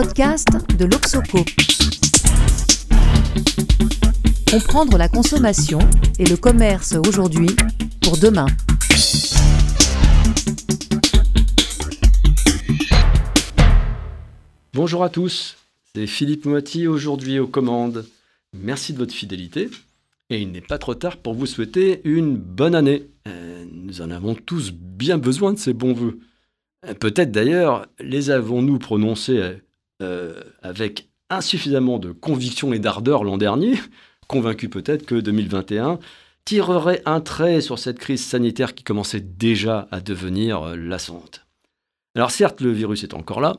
podcast de l'Oxoco. Comprendre la consommation et le commerce aujourd'hui pour demain. Bonjour à tous, c'est Philippe Moiti aujourd'hui aux commandes. Merci de votre fidélité et il n'est pas trop tard pour vous souhaiter une bonne année. Euh, nous en avons tous bien besoin de ces bons voeux. Euh, peut-être d'ailleurs les avons-nous prononcés euh, avec insuffisamment de conviction et d'ardeur l'an dernier, convaincus peut-être que 2021 tirerait un trait sur cette crise sanitaire qui commençait déjà à devenir lassante. Alors certes, le virus est encore là,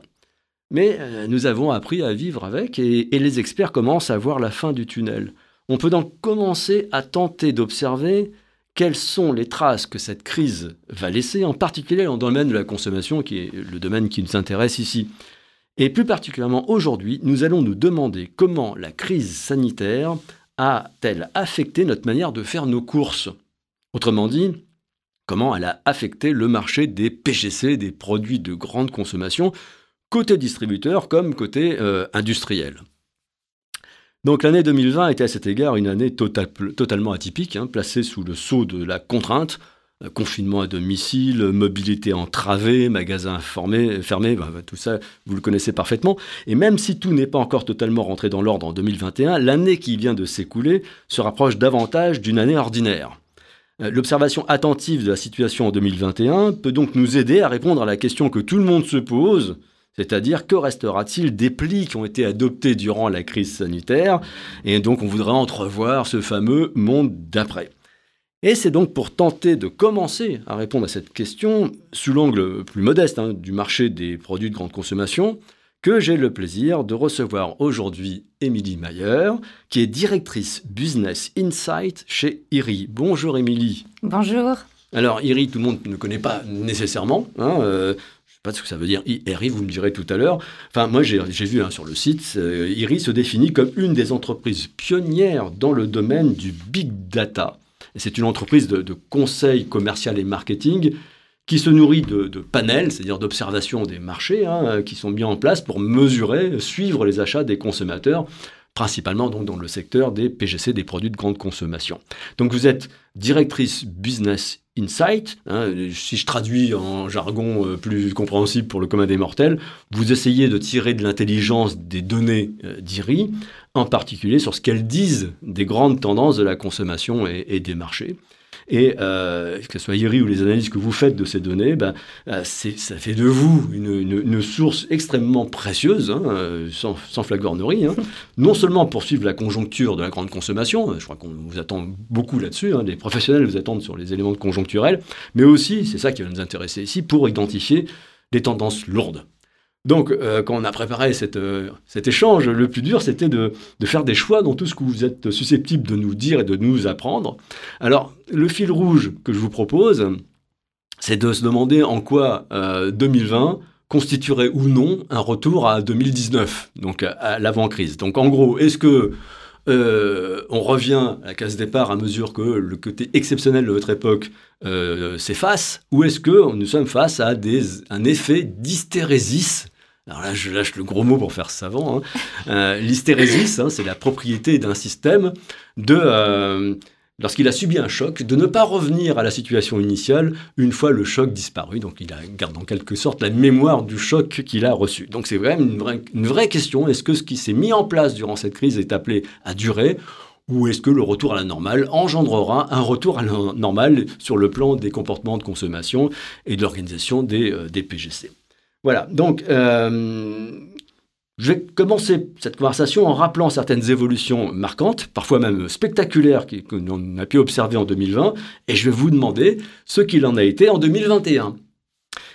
mais nous avons appris à vivre avec et les experts commencent à voir la fin du tunnel. On peut donc commencer à tenter d'observer quelles sont les traces que cette crise va laisser, en particulier dans le domaine de la consommation, qui est le domaine qui nous intéresse ici. Et plus particulièrement aujourd'hui, nous allons nous demander comment la crise sanitaire a-t-elle affecté notre manière de faire nos courses Autrement dit, comment elle a affecté le marché des PGC, des produits de grande consommation, côté distributeur comme côté euh, industriel. Donc l'année 2020 était à cet égard une année totalement atypique, hein, placée sous le sceau de la contrainte, confinement à domicile, mobilité entravée, magasins fermés, fermés tout ça, vous le connaissez parfaitement. Et même si tout n'est pas encore totalement rentré dans l'ordre en 2021, l'année qui vient de s'écouler se rapproche davantage d'une année ordinaire. Euh, l'observation attentive de la situation en 2021 peut donc nous aider à répondre à la question que tout le monde se pose, c'est-à-dire, que restera-t-il des plis qui ont été adoptés durant la crise sanitaire? Et donc, on voudrait entrevoir ce fameux monde d'après. Et c'est donc pour tenter de commencer à répondre à cette question, sous l'angle plus modeste hein, du marché des produits de grande consommation, que j'ai le plaisir de recevoir aujourd'hui Émilie Mayer, qui est directrice Business Insight chez IRI. Bonjour Émilie. Bonjour. Alors IRI, tout le monde ne connaît pas nécessairement. Hein, euh, pas ce que ça veut dire IRI, vous me direz tout à l'heure. Enfin, moi, j'ai vu hein, sur le site, euh, IRI se définit comme une des entreprises pionnières dans le domaine du big data. C'est une entreprise de, conseil commercial et marketing qui se nourrit de, panels, c'est-à-dire d'observations des marchés, hein, qui sont mis en place pour mesurer, suivre les achats des consommateurs principalement donc dans le secteur des PGC, des produits de grande consommation. Donc vous êtes directrice business insight, hein, si je traduis en jargon euh, plus compréhensible pour le commun des mortels, vous essayez de tirer de l'intelligence des données euh, d'IRI, en particulier sur ce qu'elles disent des grandes tendances de la consommation et des marchés. Et euh, que ce soit IRI ou les analyses que vous faites de ces données, ben, euh, ça fait de vous une, source extrêmement précieuse, hein, euh, sans, sans, flagornerie, hein. non seulement pour suivre la conjoncture de la grande consommation, je crois qu'on vous attend beaucoup là-dessus, hein, les professionnels vous attendent sur les éléments conjoncturels, mais aussi, c'est ça qui va nous intéresser ici, pour identifier les tendances lourdes. Donc, euh, quand on a préparé euh, cet échange, le plus dur, c'était de, faire des choix dans tout ce que vous êtes susceptible de nous dire et de nous apprendre. Alors, le fil rouge que je vous propose, c'est de se demander en quoi 2020 euh, constituerait ou non un retour à 2019, donc à l'avant-crise. Donc, en gros, est-ce que on revient à la case départ à mesure que le côté exceptionnel de votre époque s'efface, ou est-ce que nous sommes face à un effet d'hystérésis alors là, je lâche le gros mot pour faire savant. Hein. Euh, l'hystérésis, hein, c'est la propriété d'un système de, euh, lorsqu'il a subi un choc, de ne pas revenir à la situation initiale une fois le choc disparu. Donc il garde en quelque sorte la mémoire du choc qu'il a reçu. Donc c'est vraiment une vraie, une vraie question. Est-ce que ce qui s'est mis en place durant cette crise est appelé à durer ou est-ce que le retour à la normale engendrera un retour à la normale sur le plan des comportements de consommation et de l'organisation des, euh, des PGC voilà, donc euh, je vais commencer cette conversation en rappelant certaines évolutions marquantes, parfois même spectaculaires, que l'on a pu observer en 2020, et je vais vous demander ce qu'il en a été en 2021.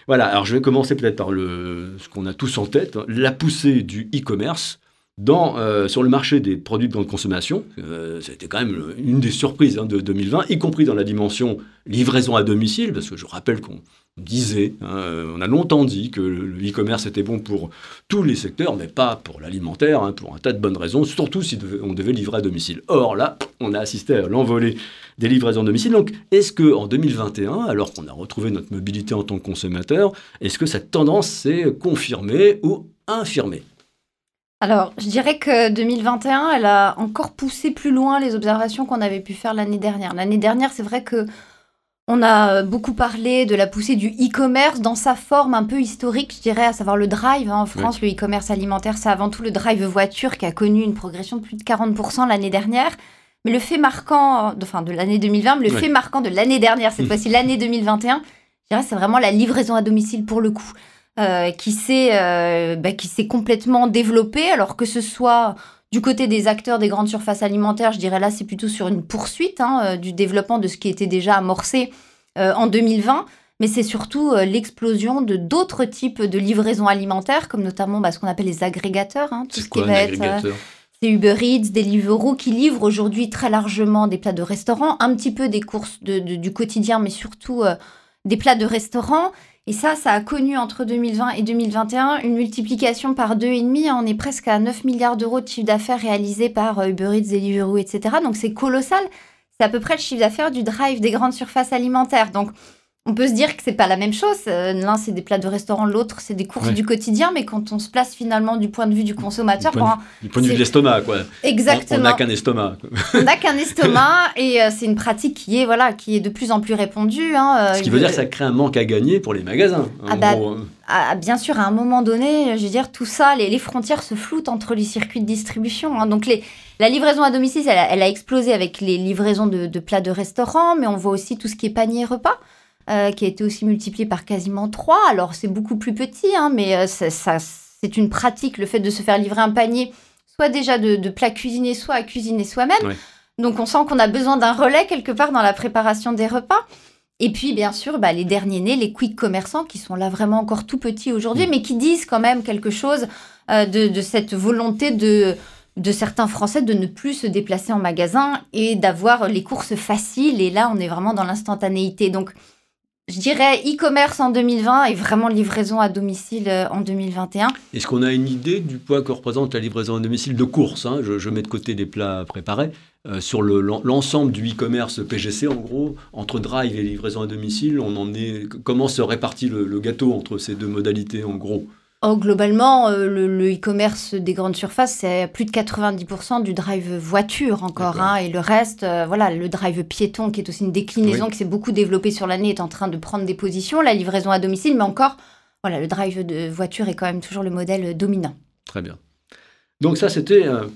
Voilà, alors je vais commencer peut-être par le, ce qu'on a tous en tête, la poussée du e-commerce. Euh, sur le marché des produits de grande consommation, euh, c'était quand même une des surprises hein, de 2020, y compris dans la dimension livraison à domicile, parce que je rappelle qu'on disait, hein, on a longtemps dit que le e-commerce était bon pour tous les secteurs, mais pas pour l'alimentaire, hein, pour un tas de bonnes raisons, surtout si on devait livrer à domicile. Or là, on a assisté à l'envolée des livraisons à domicile. Donc, est-ce que en 2021, alors qu'on a retrouvé notre mobilité en tant que consommateur, est-ce que cette tendance s'est confirmée ou infirmée? Alors, je dirais que 2021, elle a encore poussé plus loin les observations qu'on avait pu faire l'année dernière. L'année dernière, c'est vrai que on a beaucoup parlé de la poussée du e-commerce dans sa forme un peu historique, je dirais, à savoir le drive. Hein. En France, le e-commerce alimentaire, c'est avant tout le drive voiture qui a connu une progression de plus de 40% l'année dernière. Mais le fait marquant, enfin de l'année 2020, mais le fait marquant de l'année dernière, cette mmh. fois-ci l'année 2021, je dirais, c'est vraiment la livraison à domicile pour le coup, euh, qui s'est euh, bah, qui s'est complètement développée, alors que ce soit du côté des acteurs des grandes surfaces alimentaires, je dirais là, c'est plutôt sur une poursuite hein, euh, du développement de ce qui était déjà amorcé euh, en 2020 mais c'est surtout l'explosion de d'autres types de livraisons alimentaires, comme notamment bah, ce qu'on appelle les agrégateurs, hein, tout ce qui va être c'est Uber Eats, Deliveroo qui livrent aujourd'hui très largement des plats de restaurant, un petit peu des courses du quotidien, mais surtout des plats de restaurant. Et ça, ça a connu entre 2020 et 2021 une multiplication par deux et demi. On est presque à 9 milliards d'euros de chiffre d'affaires réalisé par euh, Uber Eats, Deliveroo, etc. Donc c'est colossal. C'est à peu près le chiffre d'affaires du drive des grandes surfaces alimentaires. Donc on peut se dire que c'est pas la même chose. Euh, l'un, c'est des plats de restaurant, l'autre, c'est des courses du quotidien. Mais quand on se place finalement du point de vue du consommateur, du point, de, du point de vue de l'estomac, quoi. Exactement. On n'a qu'un estomac. on n'a qu'un estomac, et euh, c'est une pratique qui est voilà, qui est de plus en plus répandue. Hein, euh, Ce qui veut dire que ça crée un manque à gagner pour les magasins. Ah bah, ah, bien sûr, à un moment donné, je veux dire, tout ça, les, frontières se floutent entre les circuits de distribution. Hein. Donc les, la livraison à domicile, elle a, explosé avec les livraisons de, de plats de restaurant, mais on voit aussi tout ce qui est panier repas. Euh, qui a été aussi multiplié par quasiment 3. Alors c'est beaucoup plus petit, hein, mais euh, ça, c'est une pratique, le fait de se faire livrer un panier, soit déjà de, plats cuisinés, soit à cuisiner soi-même. Donc on sent qu'on a besoin d'un relais quelque part dans la préparation des repas. Et puis, bien sûr, bah, les derniers nés, les quick commerçants, qui sont là vraiment encore tout petits aujourd'hui, mm. mais qui disent quand même quelque chose euh, de, cette volonté de, de certains Français de ne plus se déplacer en magasin et d'avoir les courses faciles. Et là, on est vraiment dans l'instantanéité. Donc, je dirais e-commerce en 2020 et vraiment livraison à domicile euh, en 2021. Est-ce qu'on a une idée du poids que représente la livraison à domicile de course hein? Je, mets de côté les plats préparés. Euh, sur l'ensemble du e-commerce PGC, en gros, entre drive et livraison à domicile, on en est, comment se répartit le gâteau entre ces deux modalités, en gros? Oh, globalement, euh, le e-commerce des grandes surfaces, c'est plus de 90% du drive voiture encore. Hein, et le reste, euh, voilà, le drive piéton, qui est aussi une déclinaison qui s'est beaucoup développée sur l'année, est en train de prendre des positions. La livraison à domicile, mais encore, voilà, le drive de voiture est quand même toujours le modèle dominant. Très bien. Donc ça, c'était une euh,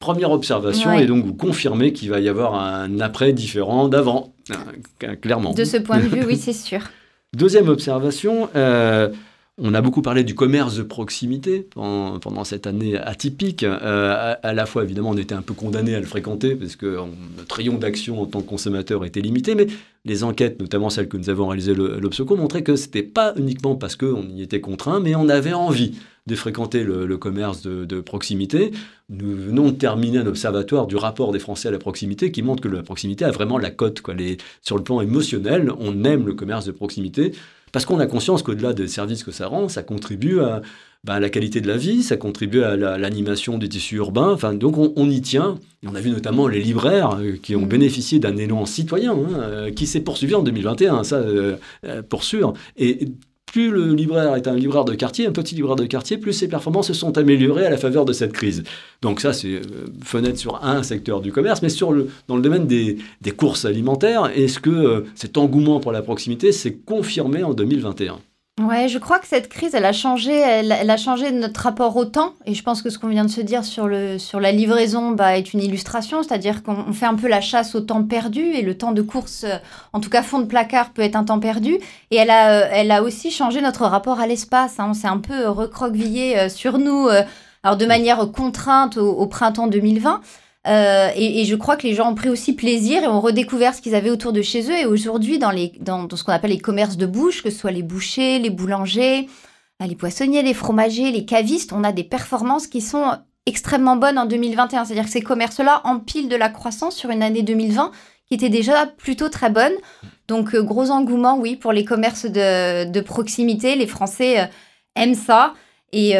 première observation. Et donc, vous confirmez qu'il va y avoir un après différent d'avant, clairement. De ce point de vue, oui, c'est sûr. Deuxième observation. On a beaucoup parlé du commerce de proximité pendant, cette année atypique. Euh, à, la fois, évidemment, on était un peu condamné à le fréquenter parce que notre rayon d'action en tant que consommateur était limité, mais les enquêtes, notamment celles que nous avons réalisées l'Obsoco, montraient que ce n'était pas uniquement parce qu'on y était contraint, mais on avait envie de fréquenter le, commerce de, proximité. Nous venons de terminer un observatoire du rapport des Français à la proximité qui montre que la proximité a vraiment la cote. Sur le plan émotionnel, on aime le commerce de proximité. Parce qu'on a conscience qu'au-delà des services que ça rend, ça contribue à, bah, la qualité de la vie, ça contribue à l'animation des tissus urbains. Enfin, donc on, y tient. on a vu notamment les libraires euh, qui ont mmh. bénéficié d'un élan citoyen hein, euh, qui s'est poursuivi en 2021, ça euh, pour sûr. Et plus le libraire est un libraire de quartier, un petit libraire de quartier, plus ses performances se sont améliorées à la faveur de cette crise. Donc ça, c'est euh, fenêtre sur un secteur du commerce, mais sur le, dans le domaine des, courses alimentaires, est-ce que euh, cet engouement pour la proximité s'est confirmé en 2021 Ouais, je crois que cette crise, elle a changé, elle, a changé notre rapport au temps. Et je pense que ce qu'on vient de se dire sur, le, sur la livraison bah, est une illustration, c'est-à-dire qu'on fait un peu la chasse au temps perdu et le temps de course, euh, en tout cas fond de placard, peut être un temps perdu. Et elle a, euh, elle a aussi changé notre rapport à l'espace. Hein. On s'est un peu recroquevillé euh, sur nous, alors de manière contrainte au printemps 2020. Euh, et, je crois que les gens ont pris aussi plaisir et ont redécouvert ce qu'ils avaient autour de chez eux. Et aujourd'hui, dans, ce qu'on appelle les commerces de bouche, que ce soit les bouchers, les boulangers, euh, les poissonniers, les fromagers, les cavistes, on a des performances qui sont extrêmement bonnes en 2021. C'est-à-dire que ces commerces-là empilent de la croissance sur une année 2020 qui était déjà plutôt très bonne. Donc, euh, gros engouement, oui, pour les commerces de, proximité. Les Français aiment ça. Et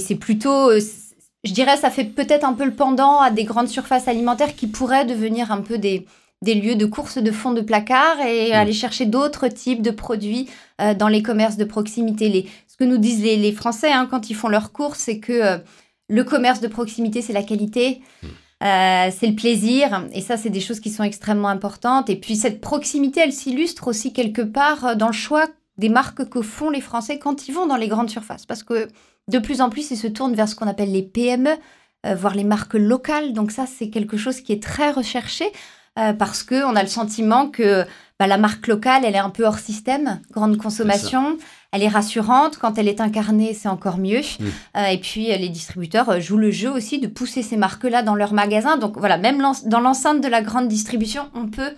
c'est plutôt je dirais, ça fait peut-être un peu le pendant à des grandes surfaces alimentaires qui pourraient devenir un peu des, des lieux de course de fond de placard et mm. aller chercher d'autres types de produits euh, dans les commerces de proximité. Les, ce que nous disent les, Français hein, quand ils font leurs courses, c'est que euh, Le commerce de proximité, c'est la qualité. Hmm. Euh, c'est le plaisir, et ça, c'est des choses qui sont extrêmement importantes. Et puis, cette proximité, elle s'illustre aussi quelque part dans le choix des marques que font les Français quand ils vont dans les grandes surfaces. Parce que de plus en plus, ils se tournent vers ce qu'on appelle les PME, euh, voire les marques locales. Donc ça, c'est quelque chose qui est très recherché euh, parce qu'on a le sentiment que bah, la marque locale, elle est un peu hors système, grande consommation. Elle est rassurante. Quand elle est incarnée, c'est encore mieux. Euh, et puis, les distributeurs jouent le jeu aussi de pousser ces marques-là dans leurs magasins. Donc voilà, même dans l'enceinte de la grande distribution, on peut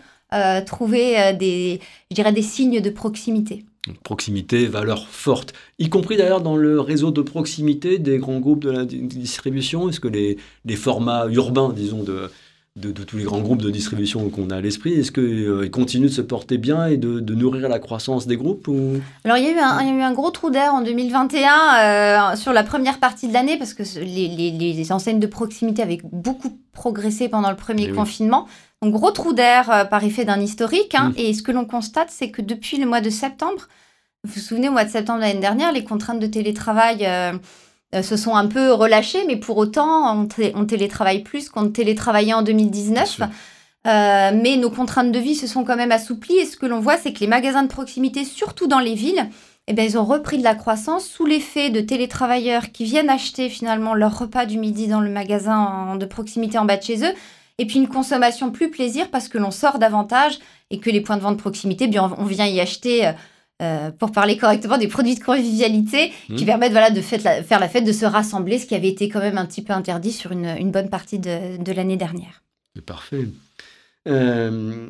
trouver des, je dirais, des signes de proximité. Proximité, valeur forte, y compris d'ailleurs dans le réseau de proximité des grands groupes de la distribution. Est-ce que les, les, formats urbains, disons, de, de, tous les grands groupes de distribution qu'on a à l'esprit, est-ce qu'ils euh, continuent de se porter bien et de, de, nourrir la croissance des groupes ou... Alors il y, a eu un, il y a eu un gros trou d'air en 2021 euh, sur la première partie de l'année parce que les, les, les, enseignes de proximité avaient beaucoup progressé pendant le premier et eh confinement. Gros trou d'air euh, par effet d'un historique. Hein. Mm. Et ce que l'on constate, c'est que depuis le mois de septembre, vous vous souvenez, au mois de septembre de l'année dernière, les contraintes de télétravail euh, euh, se sont un peu relâchées, mais pour autant, on, on télétravaille plus qu'on télétravaillait en 2019. mais nos contraintes de vie se sont quand même assouplies. Et ce que l'on voit, c'est que les magasins de proximité, surtout dans les villes, eh bien, ils ont repris de la croissance sous l'effet de télétravailleurs qui viennent acheter finalement leur repas du midi dans le magasin de proximité en bas de chez eux et puis une consommation plus plaisir parce que l'on sort davantage et que les points de vente proximité, bien, on vient y acheter, euh, euh, pour parler correctement, des produits de convivialité qui mmh. permettent voilà, de faire la fête, de se rassembler, ce qui avait été quand même un petit peu interdit sur une, bonne partie de, l'année dernière. C'est parfait. Euh,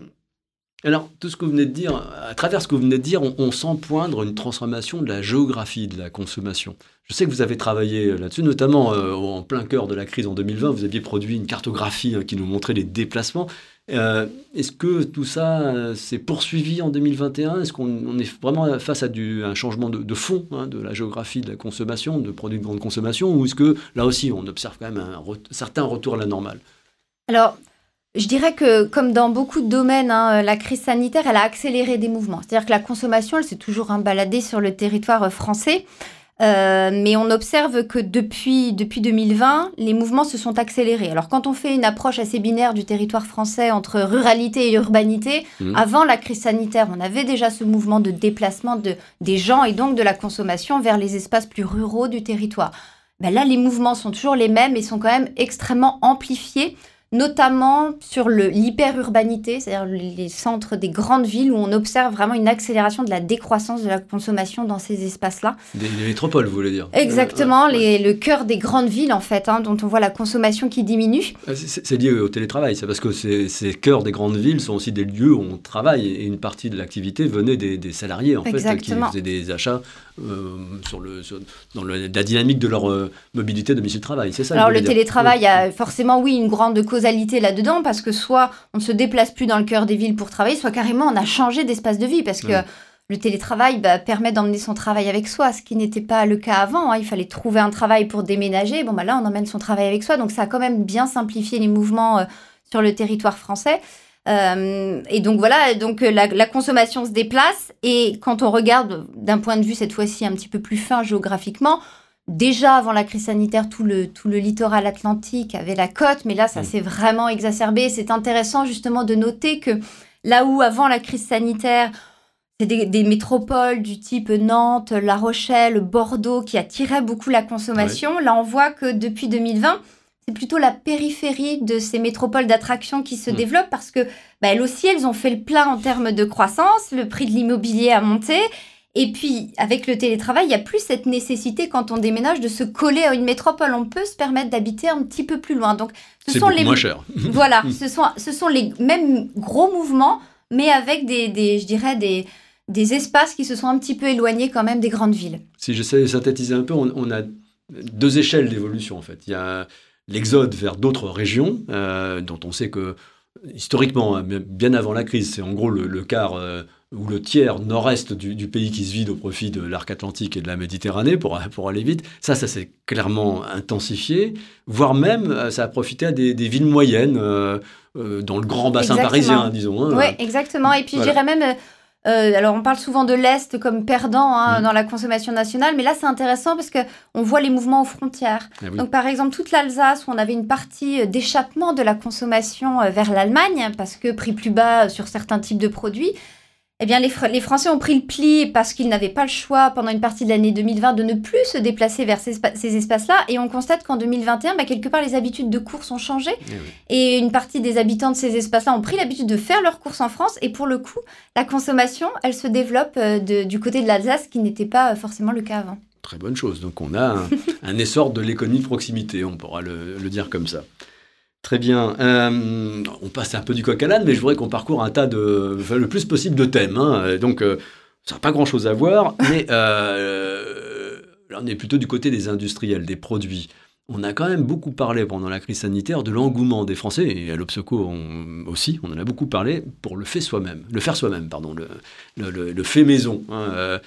alors, tout ce que vous venez de dire, à travers ce que vous venez de dire, on, sent poindre une transformation de la géographie de la consommation. Je sais que vous avez travaillé là-dessus, notamment euh, en plein cœur de la crise en 2020. Vous aviez produit une cartographie hein, qui nous montrait les déplacements. Euh, est-ce que tout ça euh, s'est poursuivi en 2021 Est-ce qu'on est vraiment face à un changement de, fond hein, de la géographie de la consommation, de produits de grande consommation? Ou est-ce que là aussi, on observe quand même un certain retour à la normale? Alors, je dirais que, comme dans beaucoup de domaines, hein, la crise sanitaire, elle a accéléré des mouvements. C'est-à-dire que la consommation, elle s'est toujours hein, baladée sur le territoire français. Euh, mais on observe que depuis, depuis 2020, les mouvements se sont accélérés. Alors quand on fait une approche assez binaire du territoire français entre ruralité et urbanité, mmh. avant la crise sanitaire, on avait déjà ce mouvement de déplacement de, des gens et donc de la consommation vers les espaces plus ruraux du territoire. Ben là, les mouvements sont toujours les mêmes et sont quand même extrêmement amplifiés notamment sur l'hyperurbanité, c'est-à-dire les centres des grandes villes où on observe vraiment une accélération de la décroissance de la consommation dans ces espaces-là. Des, métropoles, vous voulez dire Exactement, les, le cœur des grandes villes, en fait, hein, dont on voit la consommation qui diminue. Ah, c'est lié au télétravail, c'est parce que ces, ces cœurs des grandes villes sont aussi des lieux où on travaille et une partie de l'activité venait des, salariés, en fait, qui faisaient des achats euh, sur le, dans la dynamique de leur euh, mobilité domicile-travail. C'est ça Alors le télétravail, a forcément, oui, une grande causalité là-dedans, parce que soit on ne se déplace plus dans le cœur des villes pour travailler, soit carrément on a changé d'espace de vie, parce que le télétravail bah, permet d'emmener son travail avec soi, ce qui n'était pas le cas avant. Hein. Il fallait trouver un travail pour déménager. Bon, bah là, on emmène son travail avec soi, donc ça a quand même bien simplifié les mouvements euh, sur le territoire français. Euh, et donc voilà, donc euh, la, consommation se déplace et quand on regarde d'un point de vue cette fois-ci un petit peu plus fin géographiquement, déjà avant la crise sanitaire, tout le, tout le littoral atlantique avait la côte, mais là ça s'est vraiment exacerbé. C'est intéressant justement de noter que là où avant la crise sanitaire, c'est des, des, métropoles du type Nantes, La Rochelle, Bordeaux qui attiraient beaucoup la consommation. Là, on voit que depuis 2020, c'est plutôt la périphérie de ces métropoles d'attraction qui se hmm. développent parce que bah, elles aussi, elles ont fait le plein en termes de croissance, le prix de l'immobilier a monté. Et puis, avec le télétravail, il n'y a plus cette nécessité, quand on déménage, de se coller à une métropole. On peut se permettre d'habiter un petit peu plus loin. Donc, ce sont les moins cher. voilà, ce sont, ce sont les mêmes gros mouvements, mais avec des, des je dirais, des, des espaces qui se sont un petit peu éloignés quand même des grandes villes. Si j'essaie de synthétiser un peu, on, on a deux échelles d'évolution en fait. Il y a l'exode vers d'autres régions, euh, dont on sait que historiquement, hein, bien avant la crise, c'est en gros le, quart euh, ou le tiers nord-est du, pays qui se vide au profit de l'arc atlantique et de la Méditerranée pour, pour aller vite. Ça, ça s'est clairement intensifié, voire même euh, ça a profité à des, villes moyennes dans le grand bassin parisien, disons. Hein. oui, exactement. Et puis je dirais même alors, on parle souvent de l'Est comme perdant hein, Mm. dans la consommation nationale, mais là, c'est intéressant parce que on voit les mouvements aux frontières. Ah oui. Donc, par exemple, toute l'Alsace, où on avait une partie euh, d'échappement de la consommation euh, vers l'Allemagne, parce que prix plus bas euh, sur certains types de produits, eh bien, les, Fr- les Français ont pris le pli parce qu'ils n'avaient pas le choix pendant une partie de l'année 2020 de ne plus se déplacer vers ces, espa- ces espaces-là. Et on constate qu'en 2021, bah, quelque part, les habitudes de course ont changé. Eh oui. Et une partie des habitants de ces espaces-là ont pris l'habitude de faire leurs courses en France. Et pour le coup, la consommation, elle se développe euh, de- du côté de l'Alsace, ce qui n'était pas euh, forcément le cas avant. Très bonne chose. Donc on a un, un essor de l'économie de proximité, on pourra le, le dire comme ça. Très bien. Euh, on passe un peu du coq à l'âne, mais je voudrais qu'on parcourt un tas de, enfin, le plus possible de thèmes. hein. Donc euh, ça n'a pas grand-chose à voir, mais euh, là on est plutôt du côté des industriels, des produits. On a quand même beaucoup parlé pendant la crise sanitaire de l'engouement des Français, et à l'Obseco aussi, on en a beaucoup parlé pour le fait soi-même, le faire soi-même, pardon, le, le- le- le fait maison. hein.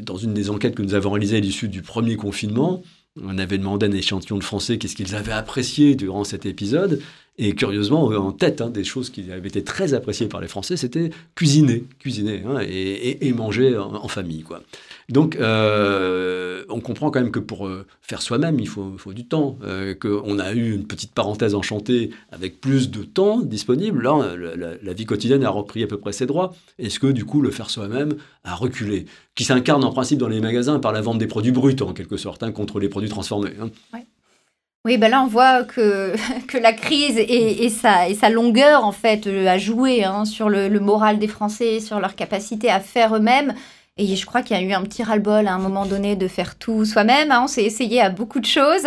Dans une des enquêtes que nous avons réalisées à l'issue du premier confinement, on avait demandé à un échantillon de Français qu'est-ce qu'ils avaient apprécié durant cet épisode. Et curieusement, en tête, hein, des choses qui avaient été très appréciées par les Français, c'était cuisiner, cuisiner hein, et, manger en, famille. Quoi. Donc, euh, on comprend quand même que pour euh, faire soi-même, il faut, du temps. Euh, qu'on a eu une petite parenthèse enchantée avec plus de temps disponible. Là, la, vie quotidienne a repris à peu près ses droits. Est-ce que, du coup, le faire soi-même a reculé? Qui s'incarne en principe dans les magasins par la vente des produits bruts, en quelque sorte, hein, contre les produits transformés. hein. Oui, ben là, on voit que, que la crise et, sa, longueur, en fait, euh, a joué hein, sur le, moral des Français, sur leur capacité à faire eux-mêmes. Et je crois qu'il y a eu un petit ras-le-bol à un moment donné de faire tout soi-même. hein. On s'est essayé à beaucoup de choses.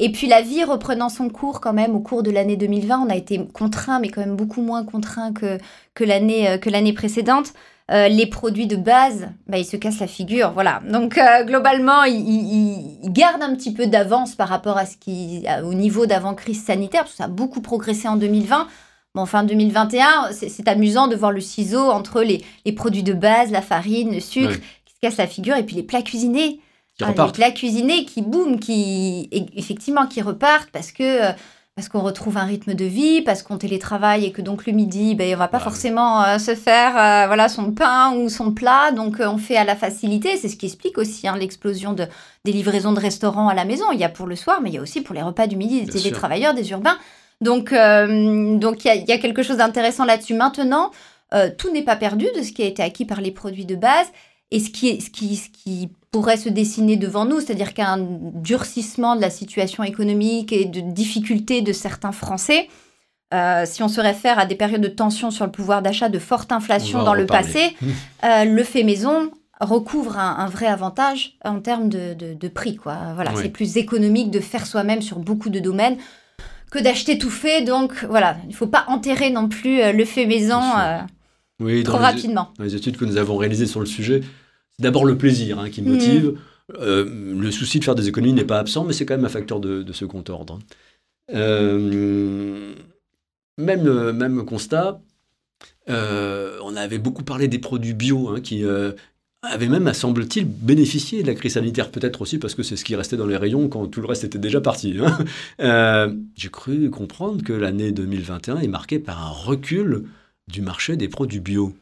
Et puis la vie reprenant son cours quand même au cours de l'année 2020, on a été contraint, mais quand même beaucoup moins contraint que, que l'année euh, que l'année précédente. Euh, les produits de base, bah, ils se cassent la figure, voilà. Donc euh, globalement, ils, ils- ils gardent un petit peu d'avance par rapport à ce qui, au niveau d'avant crise sanitaire, parce que ça a beaucoup progressé en 2020. Bon, enfin 2021, c'est amusant de voir le ciseau entre les, les produits de base, la farine, le sucre, qui se cassent la figure, et puis les plats cuisinés. Qui Ah, les plats cuisinés qui boum, qui effectivement qui repartent parce que euh, parce qu'on retrouve un rythme de vie, parce qu'on télétravaille et que donc le midi, ben, on va pas Bah, forcément euh, se faire euh, voilà son pain ou son plat, donc euh, on fait à la facilité. C'est ce qui explique aussi hein, l'explosion de des livraisons de restaurants à la maison. Il y a pour le soir, mais il y a aussi pour les repas du midi des Bien sûr. télétravailleurs, des urbains. Donc euh, donc il y a, il y a quelque chose d'intéressant là-dessus. Maintenant, tout n'est pas perdu de ce qui a été acquis par les produits de base. Et ce qui, est, ce, qui, ce qui pourrait se dessiner devant nous, c'est-à-dire qu'un durcissement de la situation économique et de difficultés de certains Français, euh, si on se réfère à des périodes de tension sur le pouvoir d'achat, de forte inflation dans le passé, euh, le fait maison recouvre un, un vrai avantage en termes de, de- de prix. Quoi. Voilà, Oui. C'est plus économique de faire soi-même sur beaucoup de domaines que d'acheter tout fait. Donc voilà, il ne faut pas enterrer non plus euh, le fait maison euh, Oui, trop dans les- rapidement. dans les études que nous avons réalisées sur le sujet, c'est d'abord le plaisir hein, qui motive. Euh, le souci de faire des économies n'est pas absent, mais c'est quand même un facteur de, de second ordre. Euh, même, même constat, euh, on avait beaucoup parlé des produits bio hein, qui avaient même, semble-t-il, bénéficié de la crise sanitaire, peut-être aussi parce que c'est ce qui restait dans les rayons quand tout le reste était déjà parti. hein. J'ai cru comprendre que l'année 2021 est marquée par un recul du marché des produits bio.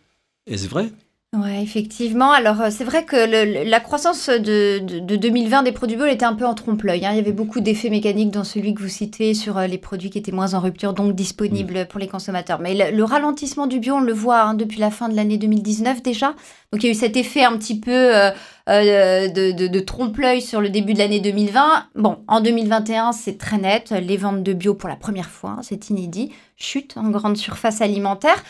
Est-ce vrai? Ouais, effectivement. Alors, euh, c'est vrai que la croissance de, de, de 2020 des produits bio était un peu en trompe-l'œil. hein. Il y avait beaucoup d'effets mécaniques dans celui que vous citez sur euh, les produits qui étaient moins en rupture, donc disponibles pour les consommateurs. Mais le, le ralentissement du bio, on le voit hein, depuis la fin de l'année 2019 déjà. Donc, il y a eu cet effet un petit peu euh, de, de- de trompe-l'œil sur le début de l'année 2020. Bon, en 2021, c'est très net. Les ventes de bio pour la première fois, hein, c'est inédit, chutent en grande surface alimentaire.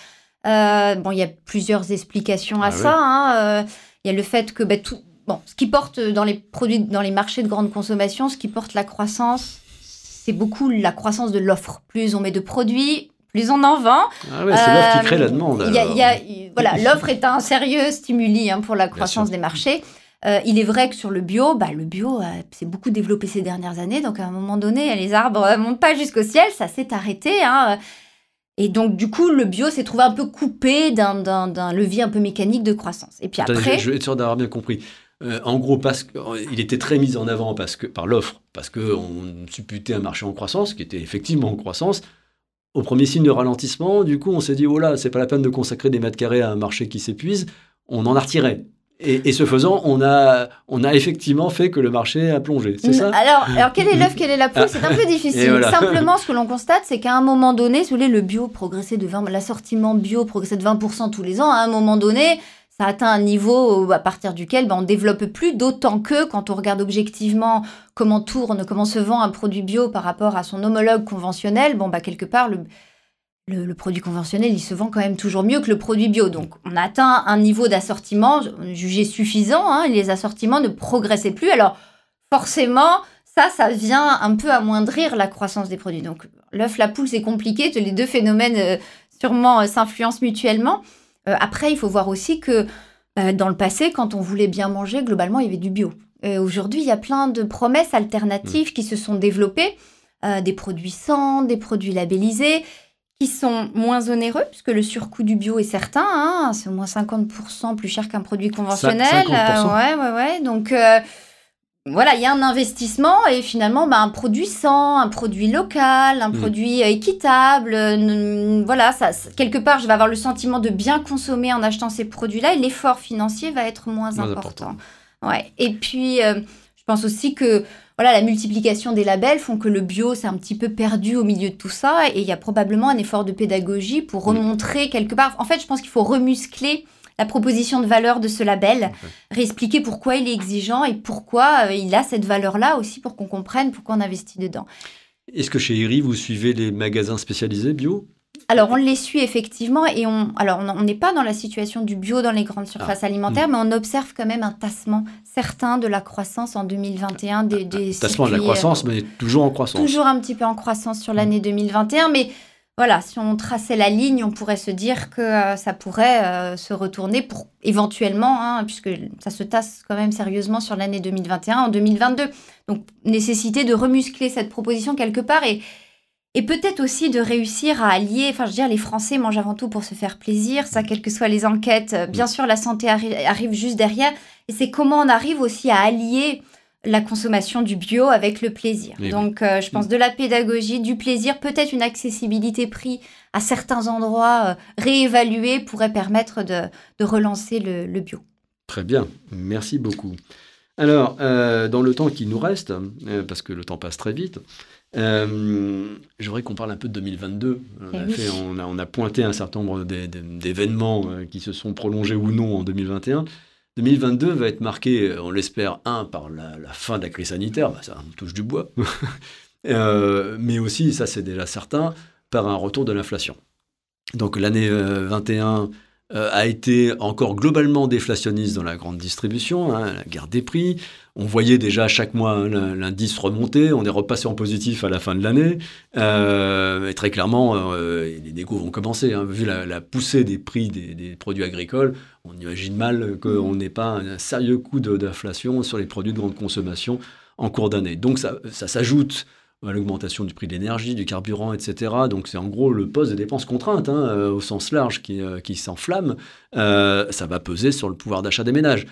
Euh, bon, il y a plusieurs explications à Ah ça. hein. Euh, Il y a le fait que bah, tout, bon, ce qui porte dans les produits, dans les marchés de grande consommation, ce qui porte la croissance, c'est beaucoup la croissance de l'offre. Plus on met de produits, plus on en vend. Ah ouais, c'est l'offre qui Euh, crée la demande. y a- y a- voilà, l'offre est un sérieux stimuli hein, pour la croissance des marchés. Euh, il est vrai que sur le bio, bah, le bio euh, s'est beaucoup développé ces dernières années. Donc à un moment donné, les arbres ne montent pas jusqu'au ciel, ça s'est arrêté. hein. Et donc du coup, le bio s'est trouvé un peu coupé d'un- levier un peu mécanique de croissance. Et puis après, je, je vais être sûr d'avoir bien compris. Euh, en gros, parce qu'il était très mis en avant parce que, par l'offre, parce qu'on supputait un marché en croissance, qui était effectivement en croissance. Au premier signe de ralentissement, du coup, on s'est dit, oh là, c'est pas la peine de consacrer des mètres carrés à un marché qui s'épuise. on en a retiré. Et, ce faisant, on a, on a effectivement fait que le marché a plongé. C'est ça? alors, alors, quel est l'œuf, quelle est la poule? C'est un peu difficile. Simplement, ce que l'on constate, c'est qu'à un moment donné, si vous voulez, le bio progressait de 20%, l'assortiment bio progressait de 20% tous les ans. À un moment donné, ça atteint un niveau à partir duquel ben, on développe plus, d'autant que quand on regarde objectivement comment tourne, comment se vend un produit bio par rapport à son homologue conventionnel, bon, bah, quelque part, le, le, produit conventionnel, il se vend quand même toujours mieux que le produit bio. Donc, on atteint un niveau d'assortiment jugé suffisant. Hein, les assortiments ne progressaient plus. Alors, forcément, ça, ça vient un peu amoindrir la croissance des produits. Donc, l'œuf, la poule, c'est compliqué. Les deux phénomènes euh, sûrement euh, s'influencent mutuellement. Euh, après, il faut voir aussi que dans le passé, quand on voulait bien manger, globalement, il y avait du bio. Aujourd'hui, il y a plein de promesses alternatives qui se sont développées. des produits sans, des produits labellisés qui sont moins onéreux, puisque le surcoût du bio est certain. Hein, c'est au moins 50% plus cher qu'un produit conventionnel. 50%. Euh, ouais, ouais, ouais. Donc, euh, voilà, il y a un investissement et finalement, bah, un produit sans, un produit local, un mm. produit équitable. voilà, ça, quelque part, je vais avoir le sentiment de bien consommer en achetant ces produits-là et l'effort financier va être moins, important. Ouais. Et puis, euh, je pense aussi que voilà, la multiplication des labels font que le bio s'est un petit peu perdu au milieu de tout ça et il y a probablement un effort de pédagogie pour remontrer quelque part. En fait, je pense qu'il faut remuscler la proposition de valeur de ce label, réexpliquer pourquoi il est exigeant et pourquoi euh, il a cette valeur-là aussi pour qu'on comprenne pourquoi on investit dedans. Est-ce que chez Iri, vous suivez les magasins spécialisés bio? Alors, on les suit effectivement et on, alors on n'est pas dans la situation du bio dans les grandes surfaces ah. alimentaires, mais on observe quand même un tassement certain de la croissance en 2021 des, des tassement de la croissance, euh, mais toujours en croissance. Toujours un petit peu en croissance sur l'année 2021, mais voilà, si on traçait la ligne, on pourrait se dire que euh, ça pourrait euh, se retourner pour éventuellement, hein, puisque ça se tasse quand même sérieusement sur l'année 2021 en 2022. Donc, nécessité de remuscler cette proposition quelque part et et peut-être aussi de réussir à allier, enfin je veux dire, les Français mangent avant tout pour se faire plaisir, ça quelles que soient les enquêtes. Bien sûr, la santé arrive juste derrière, et c'est comment on arrive aussi à allier la consommation du bio avec le plaisir. Donc euh, je pense de la pédagogie, du plaisir, peut-être une accessibilité prix à certains endroits euh, réévalués pourrait permettre de, relancer le, bio. Très bien, merci beaucoup. Alors, euh, dans le temps qui nous reste, parce que le temps passe très vite, euh, J'aimerais qu'on parle un peu de 2022. On a, eh fait, on, a, pointé un certain nombre d'événements euh, qui se sont prolongés ou non en 2021. 2022 va être marqué, euh, on l'espère, un, par la, fin de la crise sanitaire, bah, ça touche du bois, euh, mais aussi, ça c'est déjà certain, par un retour de l'inflation. Donc l'année 21 euh, a été encore globalement déflationniste dans la grande distribution, hein, la guerre des prix. On voyait déjà chaque mois hein, l'indice remonter, on est repassé en positif à la fin de l'année. Euh, et très clairement, euh, les négos vont commencer. Hein. vu la, poussée des prix des, produits agricoles, on imagine mal qu'on n'ait pas un sérieux coup d'inflation sur les produits de grande consommation en cours d'année. Donc ça, s'ajoute l'augmentation du prix de l'énergie, du carburant, etc. Donc c'est en gros le poste de dépenses contraintes, hein, au sens large, qui, euh, s'enflamme. Ça va peser sur le pouvoir d'achat des ménages.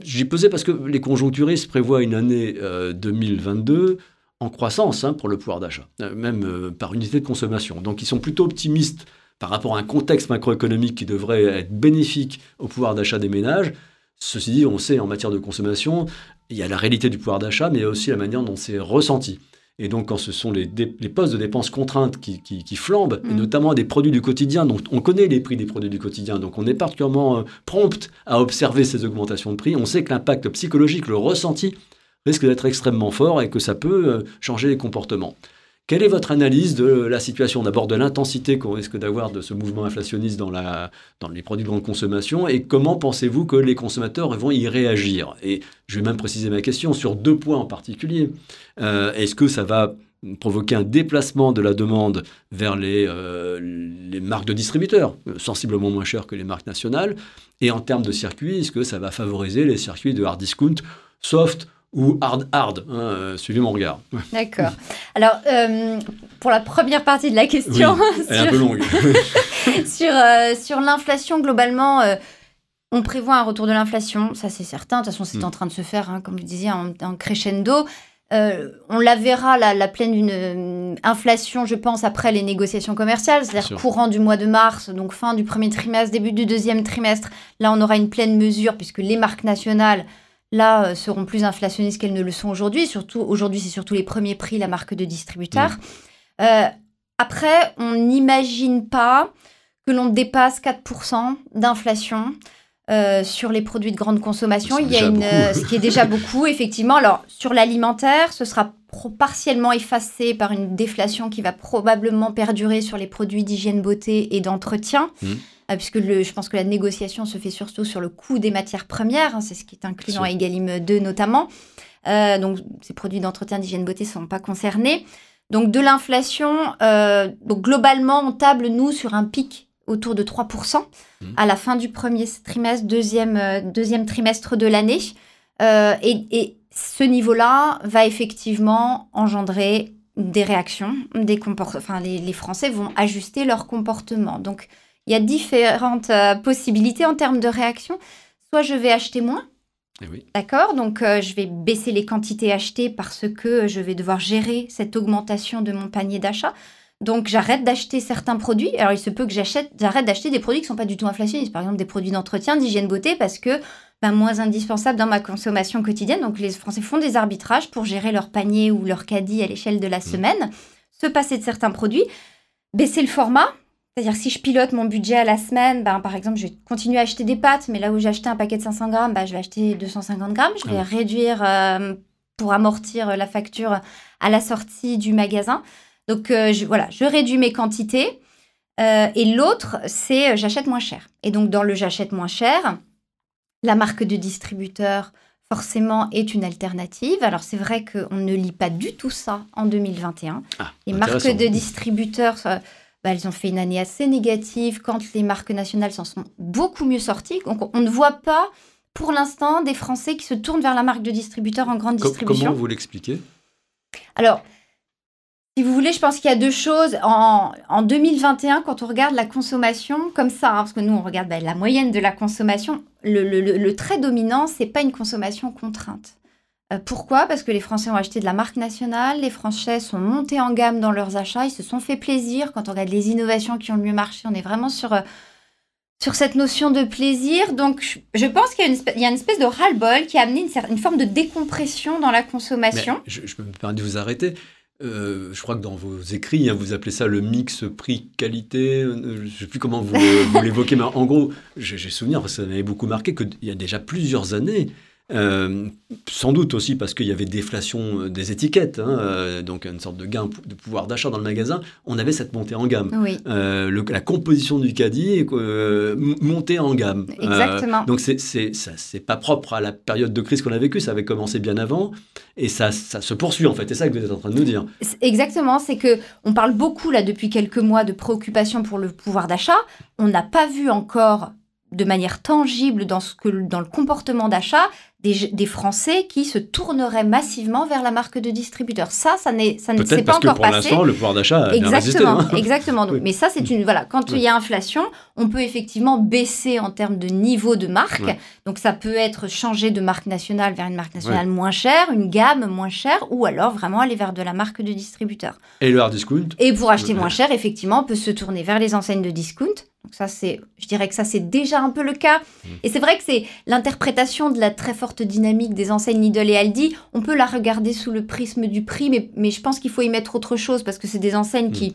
J'y pesé parce que les conjoncturistes prévoient une année 2022 en croissance hein, pour le pouvoir d'achat, même par unité de consommation. Donc ils sont plutôt optimistes par rapport à un contexte macroéconomique qui devrait être bénéfique au pouvoir d'achat des ménages. Ceci dit, on sait en matière de consommation, il y a la réalité du pouvoir d'achat, mais il y a aussi la manière dont c'est ressenti. Et donc, quand ce sont les, postes de dépenses contraintes qui, flambent, et mm. notamment des produits du quotidien, donc on connaît les prix des produits du quotidien, donc on est particulièrement euh, prompt à observer ces augmentations de prix, on sait que l'impact psychologique, le ressenti, risque d'être extrêmement fort et que ça peut euh, changer les comportements. Quelle est votre analyse de la situation, d'abord de l'intensité qu'on risque d'avoir de ce mouvement inflationniste dans, les produits de grande consommation et comment pensez-vous que les consommateurs vont y réagir? Et je vais même préciser ma question sur deux points en particulier. Euh, est-ce que ça va provoquer un déplacement de la demande vers les, euh, les marques de distributeurs, sensiblement moins chères que les marques nationales? Et en termes de circuits, est-ce que ça va favoriser les circuits de hard discount soft ou hard hard hein, euh, Suivez mon regard. D'accord. Alors, euh, pour la première partie de la question, elle est un peu longue. sur, euh, sur l'inflation, globalement, on prévoit un retour de l'inflation, ça c'est certain. De toute façon, c'est mm. en train de se faire, hein, comme vous disiez, en, crescendo. euh, on la verra, la, la pleine d'une euh, inflation, je pense, après les négociations commerciales, c'est-à-dire courant du mois de mars, donc fin du premier trimestre, début du deuxième trimestre. Là, on aura une pleine mesure, puisque les marques nationales, là, euh, seront plus inflationnistes qu'elles ne le sont aujourd'hui. Surtout, aujourd'hui, c'est surtout les premiers prix, la marque de distributeur. Mm. après, on n'imagine pas que l'on dépasse 4% d'inflation. Euh, sur les produits de grande consommation. Il y a une, euh, ce qui est déjà beaucoup, effectivement. Alors, sur l'alimentaire, ce sera partiellement effacé par une déflation qui va probablement perdurer sur les produits d'hygiène beauté et d'entretien. Mmh. Euh, puisque le, je pense que la négociation se fait surtout sur le coût des matières premières, hein, c'est ce qui est inclus dans Egalim 2 notamment. donc, ces produits d'entretien d'hygiène beauté ne sont pas concernés. Donc, de l'inflation, donc globalement, on table, nous, sur un pic autour de 3% mmh. à la fin du premier trimestre, deuxième, euh, deuxième trimestre de l'année. Euh, et, ce niveau-là va effectivement engendrer des réactions, des enfin, les, les, Français vont ajuster leur comportement. Donc, il y a différentes euh, possibilités en termes de réaction. Soit je vais acheter moins, eh D'accord Donc, je vais baisser les quantités achetées parce que je vais devoir gérer cette augmentation de mon panier d'achat. Donc j'arrête d'acheter certains produits. Alors il se peut que j'achète, j'arrête d'acheter des produits qui sont pas du tout inflationnistes, par exemple des produits d'entretien, d'hygiène beauté, parce que ben, moins indispensables dans ma consommation quotidienne. Donc les Français font des arbitrages pour gérer leur panier ou leur caddie à l'échelle de la mmh. semaine, se passer de certains produits, baisser le format. C'est-à-dire si je pilote mon budget à la semaine, ben, par exemple, je vais continuer à acheter des pâtes, mais là où j'ai acheté un paquet de 500 grammes, ben, je vais acheter 250 grammes. Je vais ah réduire euh, pour amortir la facture à la sortie du magasin. Donc euh, je, voilà, je réduis mes quantités. Euh, et l'autre, c'est euh, j'achète moins cher. Et donc dans le j'achète moins cher, la marque de distributeur forcément est une alternative. Alors c'est vrai qu'on ne lit pas du tout ça en 2021. Ah, les marques de distributeurs, bah, elles ont fait une année assez négative quand les marques nationales s'en sont beaucoup mieux sorties. Donc on ne voit pas pour l'instant des Français qui se tournent vers la marque de distributeur en grande distribution. Comment vous l'expliquez? Alors, si vous voulez, je pense qu'il y a deux choses. En, 2021, quand on regarde la consommation comme ça, hein, parce que nous, on regarde ben, la moyenne de la consommation, le, trait dominant, c'est pas une consommation contrainte. Euh, pourquoi? Parce que les Français ont acheté de la marque nationale, les Français sont montés en gamme dans leurs achats, ils se sont fait plaisir. Quand on regarde les innovations qui ont le mieux marché, on est vraiment sur, euh, sur cette notion de plaisir. Donc, je, pense qu'il y, a une espèce de ras-le-bol qui a amené une, forme de décompression dans la consommation. je, je me permets de vous arrêter. Euh, je crois que dans vos écrits, hein, vous appelez ça le mix prix-qualité. Euh, je ne sais plus comment vous, l'évoquez, mais en gros, j'ai souvenir, parce que ça m'avait beaucoup marqué, qu'il y a déjà plusieurs années, euh, sans doute aussi parce qu'il y avait déflation euh, des étiquettes, hein, euh, donc une sorte de gain de pouvoir d'achat dans le magasin. On avait cette montée en gamme. la composition du caddie montée en gamme. Exactement. donc c'est c'est pas propre à la période de crise qu'on a vécue. Ça avait commencé bien avant et ça, ça se poursuit en fait. C'est ça que vous êtes en train de nous dire. Exactement. C'est que on parle beaucoup là depuis quelques mois de préoccupation pour le pouvoir d'achat. On n'a pas vu encore de manière tangible dans, ce que, dans le comportement d'achat des, Français qui se tourneraient massivement vers la marque de distributeur. Ça, ça, n'est, ça ne s'est pas encore pour l'instant, le pouvoir d'achat a exactement, bien hein. exactement. Mais ça, c'est une voilà. Quand il y a inflation, on peut effectivement baisser en termes de niveau de marque. Donc ça peut être changer de marque nationale vers une marque nationale moins chère, une gamme moins chère, ou alors vraiment aller vers de la marque de distributeur. Et le hard discount? Et pour acheter moins cher, effectivement, on peut se tourner vers les enseignes de discount. Donc ça, c'est, je dirais que ça, c'est déjà un peu le cas. Mmh. Et c'est vrai que c'est l'interprétation de la très forte dynamique des enseignes Lidl et Aldi. On peut la regarder sous le prisme du prix, mais, mais je pense qu'il faut y mettre autre chose parce que c'est des enseignes qui, mmh.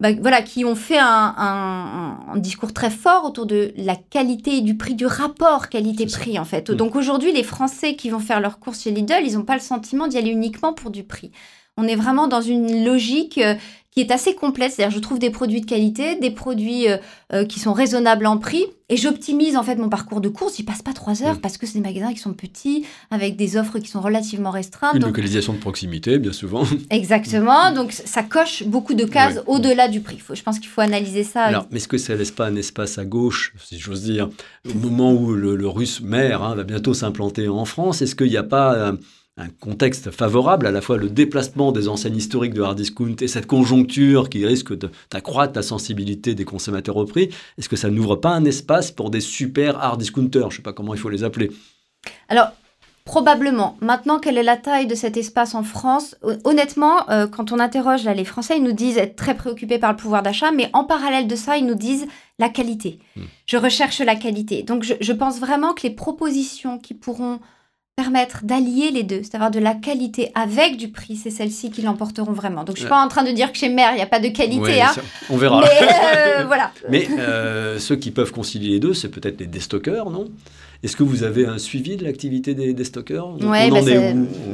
bah, voilà, qui ont fait un, un, discours très fort autour de la qualité et du prix, du rapport qualité-prix en fait. Mmh. Donc aujourd'hui, les Français qui vont faire leurs courses chez Lidl, ils n'ont pas le sentiment d'y aller uniquement pour du prix. On est vraiment dans une logique euh, qui est assez complète. C'est-à-dire, je trouve des produits de qualité, des produits euh, euh, qui sont raisonnables en prix, et j'optimise en fait mon parcours de course. J'y passe pas trois heures mm. parce que c'est des magasins qui sont petits, avec des offres qui sont relativement restreintes. Une localisation de proximité, bien souvent. Exactement. donc, ça coche beaucoup de cases au-delà du prix. Faut, je pense qu'il faut analyser ça. Alors, mais est-ce que ça laisse pas un espace à gauche, si j'ose dire, au moment où le, russe maire hein, va bientôt s'implanter en France? Est-ce qu'il n'y a pas euh, un contexte favorable, à la fois le déplacement des enseignes historiques de hard discount et cette conjoncture qui risque d'accroître la sensibilité des consommateurs au prix, est-ce que ça n'ouvre pas un espace pour des super hard discounters Je ne sais pas comment il faut les appeler. Alors, Probablement. Maintenant, quelle est la taille de cet espace en France? Honnêtement, euh, quand on interroge là, les Français, ils nous disent être très préoccupés par le pouvoir d'achat, mais en parallèle de ça, ils nous disent la qualité. Hmm. Je recherche la qualité. Donc, je, pense vraiment que les propositions qui pourront permettre d'allier les deux, c'est-à-dire de la qualité avec du prix, c'est celles-ci qui l'emporteront vraiment. Donc je suis pas en train de dire que chez Mère, il n'y a pas de qualité. Hein. on verra. Mais euh, voilà. Mais euh, ceux qui peuvent concilier les deux, c'est peut-être les déstockeurs, non? Est-ce que vous avez un suivi de l'activité des, des, stockeurs Oui, bah,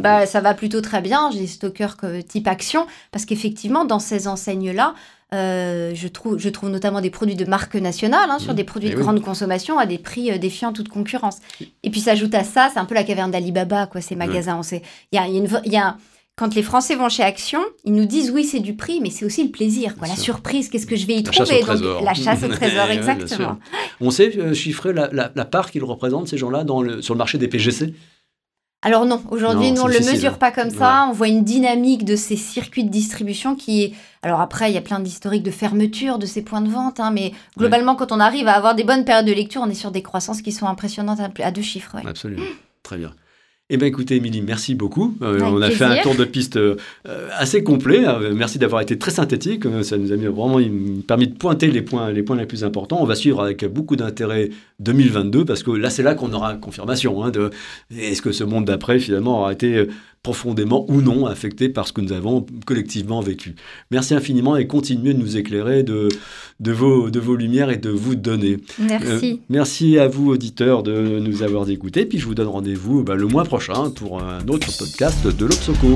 bah, ça va plutôt très bien. J'ai des stockeurs type action, parce qu'effectivement, dans ces enseignes-là, euh, je, trouve, je trouve notamment des produits de marque nationale, hein, sur mmh. des produits de grande consommation, à des prix euh, défiant toute concurrence. Et puis s'ajoute à ça, c'est un peu la caverne d'Alibaba, quoi, ces magasins. Il y a, y a quand les Français vont chez Action, ils nous disent oui, c'est du prix, mais c'est aussi le plaisir, quoi, la surprise, qu'est-ce que je vais y trouver? Donc, la chasse au trésor, exactement. On sait euh, chiffrer la, la, part qu'ils représentent, ces gens-là, sur le marché des PGC alors non, aujourd'hui, nous, on ne le mesure pas comme ça. On voit une dynamique de ces circuits de distribution qui est... Alors après, il y a plein d'historiques de fermeture de ces points de vente, hein, mais globalement, quand on arrive à avoir des bonnes périodes de lecture, on est sur des croissances qui sont impressionnantes à deux chiffres. Absolument. Très bien. Eh bien écoutez, Émilie, merci beaucoup. Euh, on a fait un tour de piste euh, assez complet. Hein. Merci d'avoir été très synthétique. Euh, ça nous a vraiment permis de pointer les points, les points les plus importants. On va suivre avec beaucoup d'intérêt 2022 parce que là, c'est là qu'on aura confirmation hein, de est-ce que ce monde d'après, finalement, aura été profondément ou non affectés par ce que nous avons collectivement vécu. Merci infiniment et continuez de nous éclairer de, de, vos, de vos lumières et de vous donner. Merci. Euh, merci à vous, auditeurs, de nous avoir écoutés. Puis je vous donne rendez-vous bah, le mois prochain pour un autre podcast de l'Obsoco.